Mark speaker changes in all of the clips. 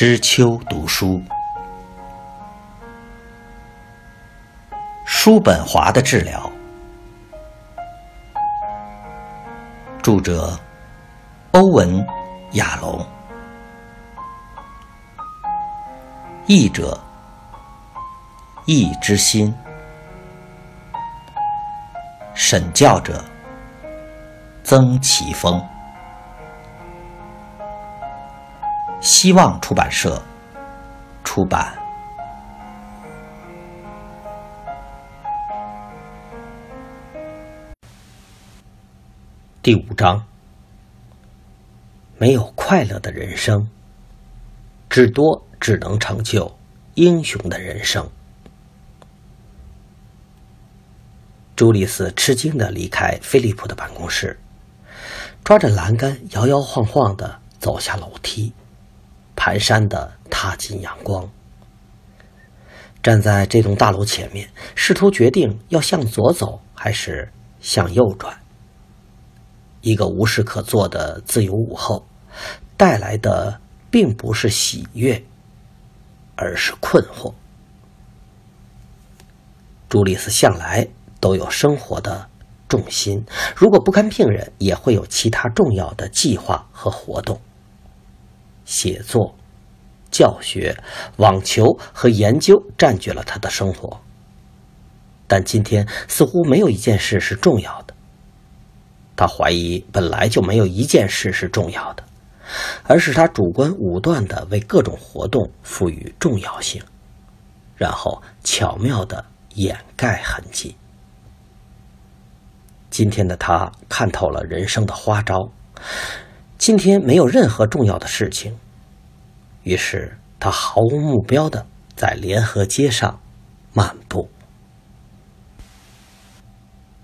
Speaker 1: 知秋读书，叔本华的治疗。著者：欧文·亚龙，译者：易之心，审教者：曾奇峰。希望出版社出版。第五章：没有快乐的人生，至多只能成就英雄的人生。朱丽斯吃惊的离开菲利普的办公室，抓着栏杆摇摇晃晃的走下楼梯。蹒跚的踏进阳光，站在这栋大楼前面，试图决定要向左走还是向右转。一个无事可做的自由午后，带来的并不是喜悦，而是困惑。朱丽斯向来都有生活的重心，如果不看病人，也会有其他重要的计划和活动。写作、教学、网球和研究占据了他的生活，但今天似乎没有一件事是重要的。他怀疑本来就没有一件事是重要的，而是他主观武断的为各种活动赋予重要性，然后巧妙的掩盖痕迹。今天的他看透了人生的花招。今天没有任何重要的事情，于是他毫无目标的在联合街上漫步，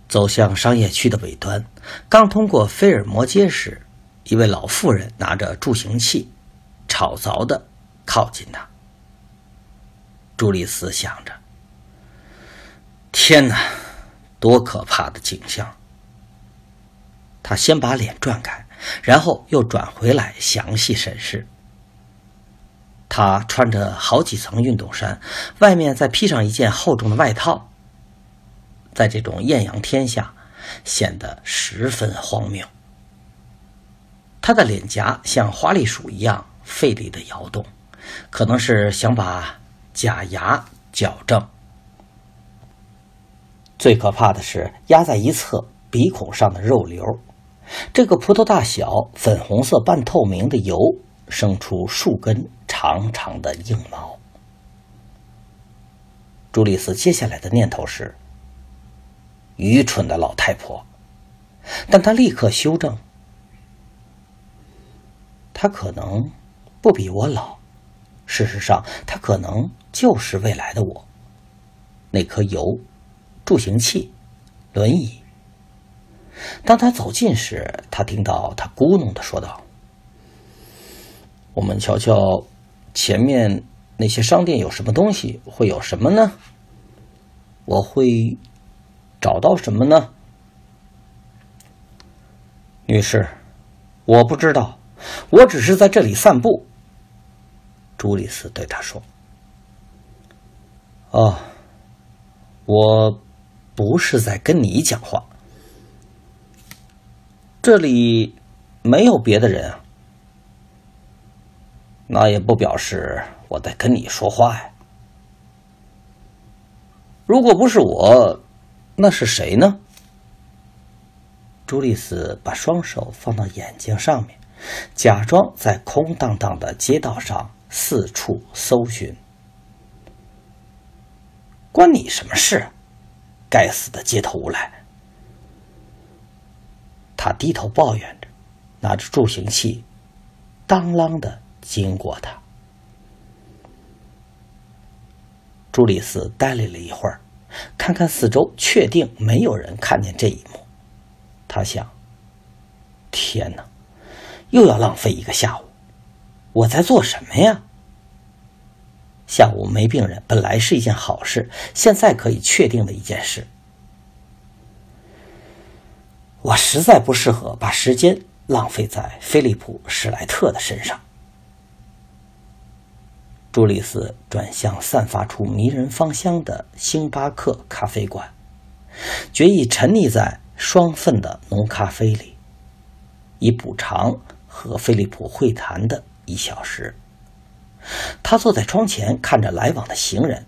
Speaker 1: 走向商业区的尾端。刚通过菲尔摩街时，一位老妇人拿着助行器，吵杂的靠近他。朱丽斯想着：“天哪，多可怕的景象！”他先把脸转开。然后又转回来详细审视。他穿着好几层运动衫，外面再披上一件厚重的外套，在这种艳阳天下显得十分荒谬。他的脸颊像花栗鼠一样费力的摇动，可能是想把假牙矫正。最可怕的是压在一侧鼻孔上的肉瘤。这个葡萄大小、粉红色半透明的油生出数根长长的硬毛。朱丽斯接下来的念头是：愚蠢的老太婆。但他立刻修正：她可能不比我老，事实上，她可能就是未来的我。那颗油、助行器、轮椅。当他走近时，他听到他咕哝的说道：“我们瞧瞧，前面那些商店有什么东西？会有什么呢？我会找到什么呢？”女士，我不知道，我只是在这里散步。”朱丽斯对他说。“哦，我不是在跟你讲话。”这里没有别的人啊，那也不表示我在跟你说话呀。如果不是我，那是谁呢？朱丽斯把双手放到眼睛上面，假装在空荡荡的街道上四处搜寻。关你什么事？该死的街头无赖！他低头抱怨着，拿着助行器，当啷的经过他。朱丽斯呆立了一会儿，看看四周，确定没有人看见这一幕。他想：天哪，又要浪费一个下午，我在做什么呀？下午没病人本来是一件好事，现在可以确定的一件事。我实在不适合把时间浪费在菲利普·史莱特的身上。朱丽斯转向散发出迷人芳香的星巴克咖啡馆，决意沉溺在双份的浓咖啡里，以补偿和菲利普会谈的一小时。他坐在窗前，看着来往的行人，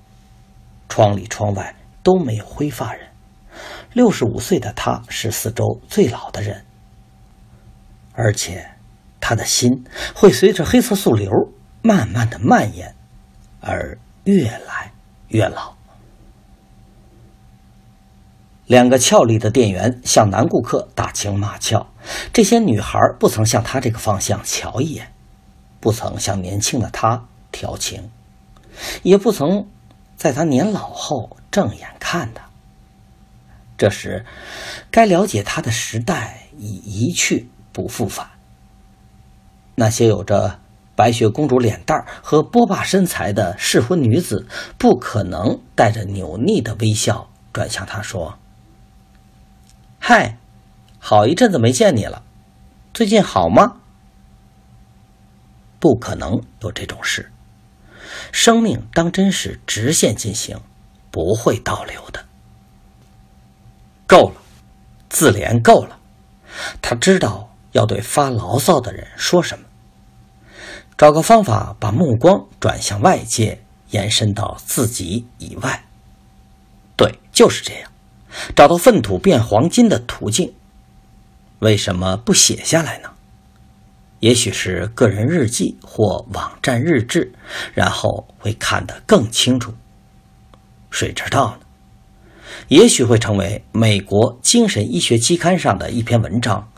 Speaker 1: 窗里窗外都没有灰发人。六十五岁的他是四周最老的人，而且他的心会随着黑色素瘤慢慢的蔓延，而越来越老。两个俏丽的店员向男顾客打情骂俏，这些女孩不曾向他这个方向瞧一眼。不曾向年轻的他调情，也不曾在他年老后正眼看他。这时，该了解他的时代已一去不复返。那些有着白雪公主脸蛋和波霸身材的适婚女子，不可能带着扭捏的微笑转向他说：“嗨，好一阵子没见你了，最近好吗？”不可能有这种事。生命当真是直线进行，不会倒流的。够了，自怜够了。他知道要对发牢骚的人说什么。找个方法把目光转向外界，延伸到自己以外。对，就是这样，找到粪土变黄金的途径。为什么不写下来呢？也许是个人日记或网站日志，然后会看得更清楚。谁知道呢？也许会成为美国精神医学期刊上的一篇文章，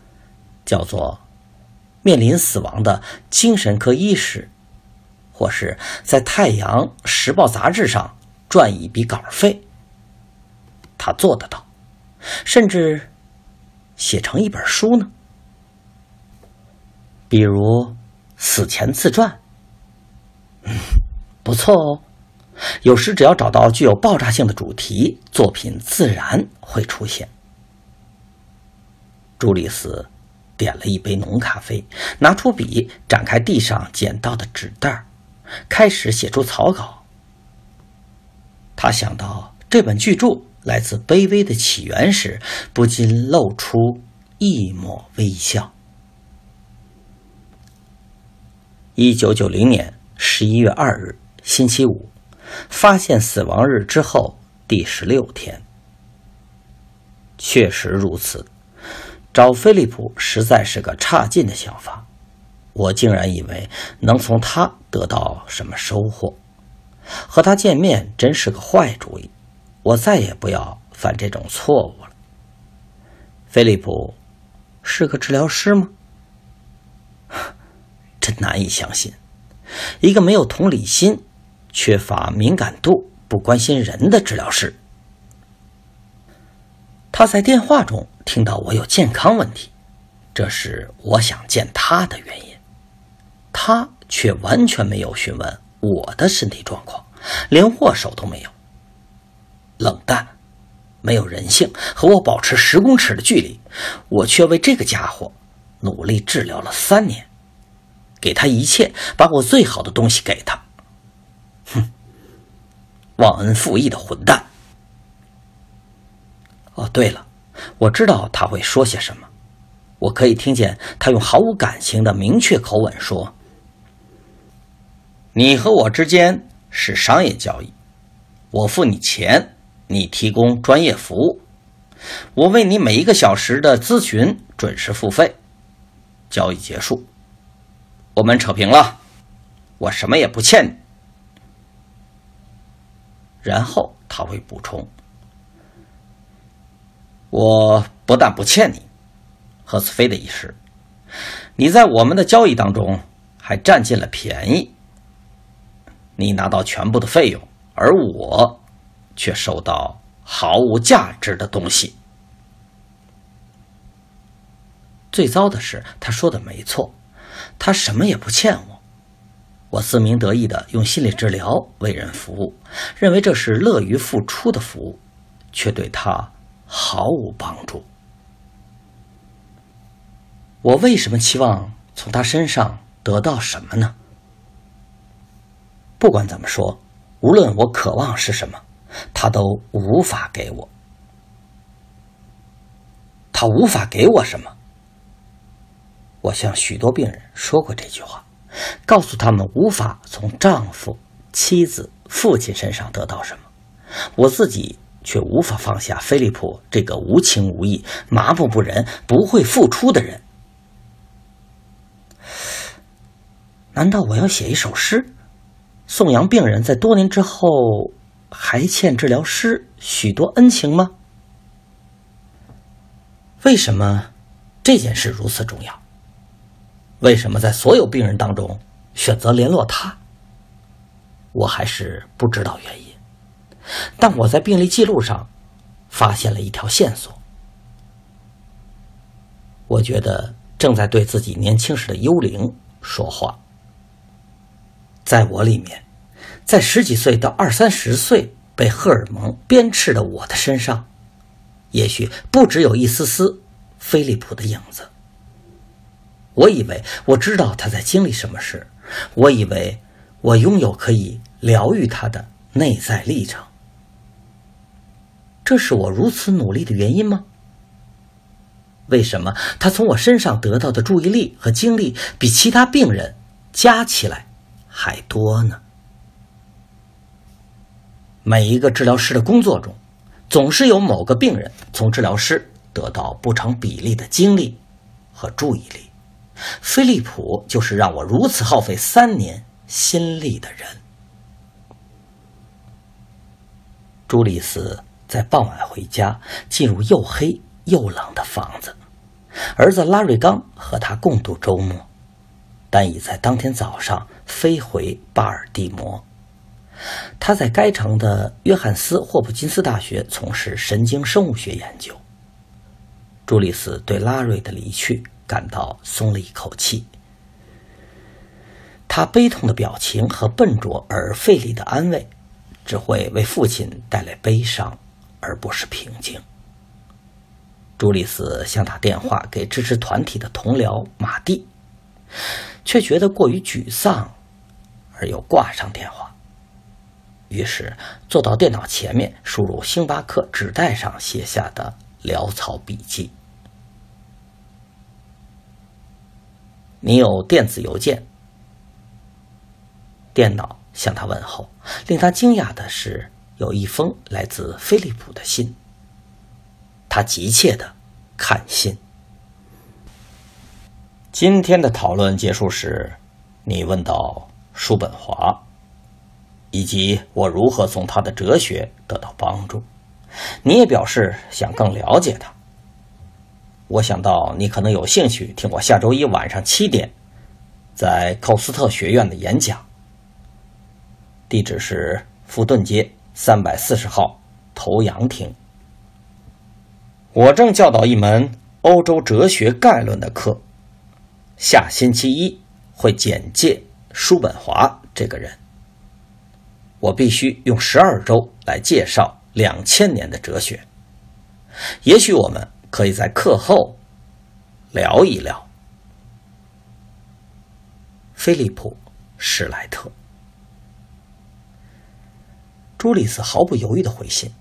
Speaker 1: 叫做《面临死亡的精神科医师》，或是在《太阳时报》杂志上赚一笔稿费。他做得到，甚至写成一本书呢。比如死前自传，嗯，不错哦。有时只要找到具有爆炸性的主题，作品自然会出现。朱丽斯点了一杯浓咖啡，拿出笔，展开地上捡到的纸袋，开始写出草稿。他想到这本巨著来自卑微的起源时，不禁露出一抹微笑。一九九零年十一月二日，星期五，发现死亡日之后第十六天。确实如此，找菲利普实在是个差劲的想法。我竟然以为能从他得到什么收获，和他见面真是个坏主意。我再也不要犯这种错误了。菲利普是个治疗师吗？真难以相信，一个没有同理心、缺乏敏感度、不关心人的治疗师。他在电话中听到我有健康问题，这是我想见他的原因。他却完全没有询问我的身体状况，连握手都没有。冷淡，没有人性，和我保持十公尺的距离。我却为这个家伙努力治疗了三年。给他一切，把我最好的东西给他。哼，忘恩负义的混蛋！哦，对了，我知道他会说些什么。我可以听见他用毫无感情的明确口吻说：“你和我之间是商业交易，我付你钱，你提供专业服务，我为你每一个小时的咨询准时付费。交易结束。”我们扯平了，我什么也不欠你。然后他会补充：“我不但不欠你，赫斯菲的医师，你在我们的交易当中还占尽了便宜。你拿到全部的费用，而我却收到毫无价值的东西。”最糟的是，他说的没错。他什么也不欠我，我自鸣得意的用心理治疗为人服务，认为这是乐于付出的服务，却对他毫无帮助。我为什么期望从他身上得到什么呢？不管怎么说，无论我渴望是什么，他都无法给我。他无法给我什么？我向许多病人说过这句话，告诉他们无法从丈夫、妻子、父亲身上得到什么，我自己却无法放下菲利普这个无情无义、麻木不仁、不会付出的人。难道我要写一首诗，颂扬病人在多年之后还欠治疗师许多恩情吗？为什么这件事如此重要？为什么在所有病人当中选择联络他？我还是不知道原因。但我在病历记录上发现了一条线索。我觉得正在对自己年轻时的幽灵说话。在我里面，在十几岁到二三十岁被荷尔蒙鞭笞的我的身上，也许不只有一丝丝菲利普的影子。我以为我知道他在经历什么事，我以为我拥有可以疗愈他的内在历程。这是我如此努力的原因吗？为什么他从我身上得到的注意力和精力比其他病人加起来？还多呢。每一个治疗师的工作中，总是有某个病人从治疗师得到不成比例的精力和注意力。菲利普就是让我如此耗费三年心力的人。朱丽斯在傍晚回家，进入又黑又冷的房子，儿子拉瑞刚和他共度周末。但已在当天早上飞回巴尔的摩。他在该城的约翰斯霍普金斯大学从事神经生物学研究。朱丽斯对拉瑞的离去感到松了一口气。他悲痛的表情和笨拙而费力的安慰，只会为父亲带来悲伤，而不是平静。朱丽斯想打电话给支持团体的同僚马蒂。却觉得过于沮丧，而又挂上电话。于是坐到电脑前面，输入星巴克纸袋上写下的潦草笔记。你有电子邮件？电脑向他问候。令他惊讶的是，有一封来自菲利普的信。他急切的看信。今天的讨论结束时，你问到叔本华，以及我如何从他的哲学得到帮助。你也表示想更了解他。我想到你可能有兴趣听我下周一晚上七点在寇斯特学院的演讲。地址是富顿街三百四十号头羊亭。我正教导一门欧洲哲学概论的课。下星期一会简介叔本华这个人。我必须用十二周来介绍两千年的哲学。也许我们可以在课后聊一聊。菲利普·施莱特。朱丽斯毫不犹豫的回信：“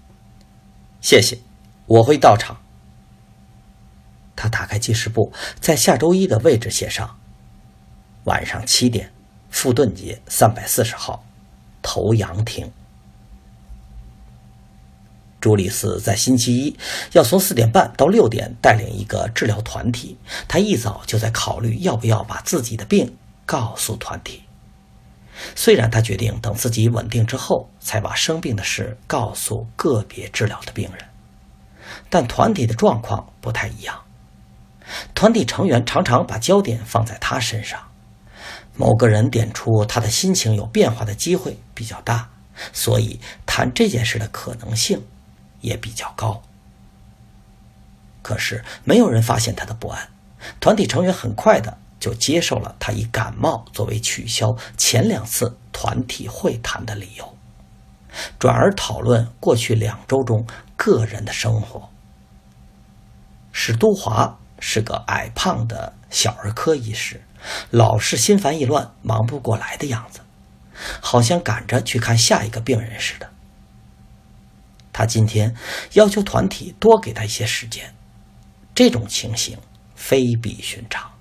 Speaker 1: 谢谢，我会到场。”他打开记事簿，在下周一的位置写上：“晚上七点，富顿街三百四十号，头羊亭。”朱丽斯在星期一要从四点半到六点带领一个治疗团体。他一早就在考虑要不要把自己的病告诉团体。虽然他决定等自己稳定之后才把生病的事告诉个别治疗的病人，但团体的状况不太一样。团体成员常常把焦点放在他身上，某个人点出他的心情有变化的机会比较大，所以谈这件事的可能性也比较高。可是没有人发现他的不安，团体成员很快的就接受了他以感冒作为取消前两次团体会谈的理由，转而讨论过去两周中个人的生活。史都华。是个矮胖的小儿科医师，老是心烦意乱、忙不过来的样子。好像赶着去看下一个病人似的。他今天要求团体多给他一些时间，这种情形非比寻常，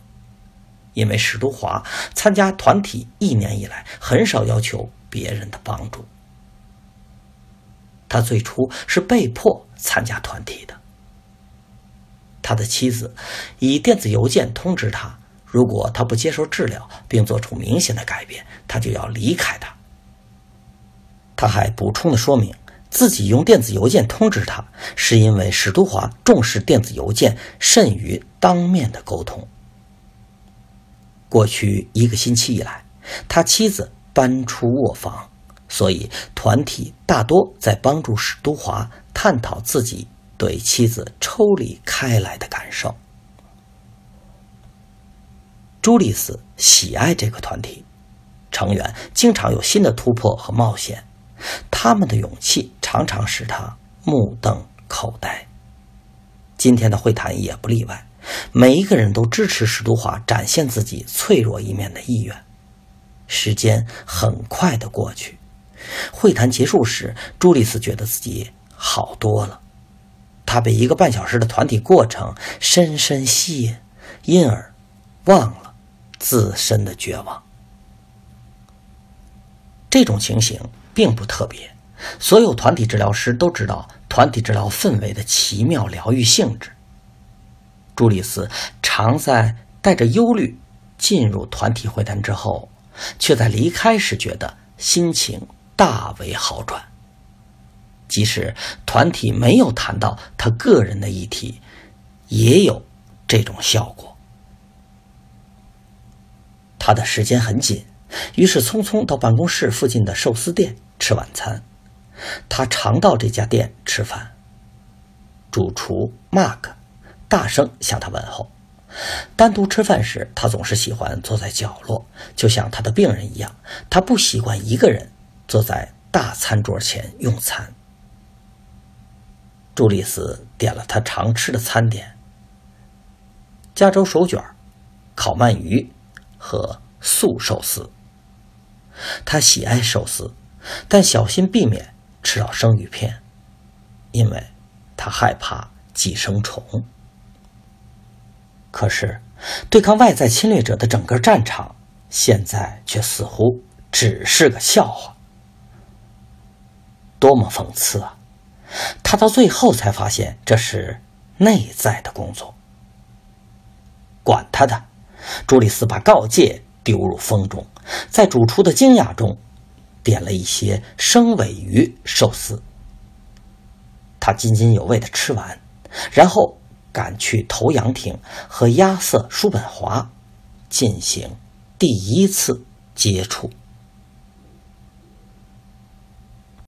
Speaker 1: 因为史都华参加团体一年以来很少要求别人的帮助。他最初是被迫参加团体的。他的妻子以电子邮件通知他，如果他不接受治疗并做出明显的改变，他就要离开他。他还补充的说明，自己用电子邮件通知他，是因为史都华重视电子邮件甚于当面的沟通。过去一个星期以来，他妻子搬出卧房，所以团体大多在帮助史都华探讨自己。对妻子抽离开来的感受，朱丽斯喜爱这个团体，成员经常有新的突破和冒险，他们的勇气常常使他目瞪口呆。今天的会谈也不例外，每一个人都支持史都华展现自己脆弱一面的意愿。时间很快的过去，会谈结束时，朱丽斯觉得自己好多了。他被一个半小时的团体过程深深吸引，因而忘了自身的绝望。这种情形并不特别，所有团体治疗师都知道团体治疗氛围的奇妙疗愈性质。朱丽斯常在带着忧虑进入团体会谈之后，却在离开时觉得心情大为好转。即使团体没有谈到他个人的议题，也有这种效果。他的时间很紧，于是匆匆到办公室附近的寿司店吃晚餐。他常到这家店吃饭。主厨 Mark 大声向他问候。单独吃饭时，他总是喜欢坐在角落，就像他的病人一样。他不习惯一个人坐在大餐桌前用餐。朱丽斯点了他常吃的餐点：加州手卷、烤鳗鱼和素寿司。他喜爱寿司，但小心避免吃到生鱼片，因为他害怕寄生虫。可是，对抗外在侵略者的整个战场，现在却似乎只是个笑话。多么讽刺啊！他到最后才发现，这是内在的工作。管他的！朱丽斯把告诫丢入风中，在主厨的惊讶中，点了一些生尾鱼寿司。他津津有味的吃完，然后赶去头羊亭和亚瑟·叔本华进行第一次接触。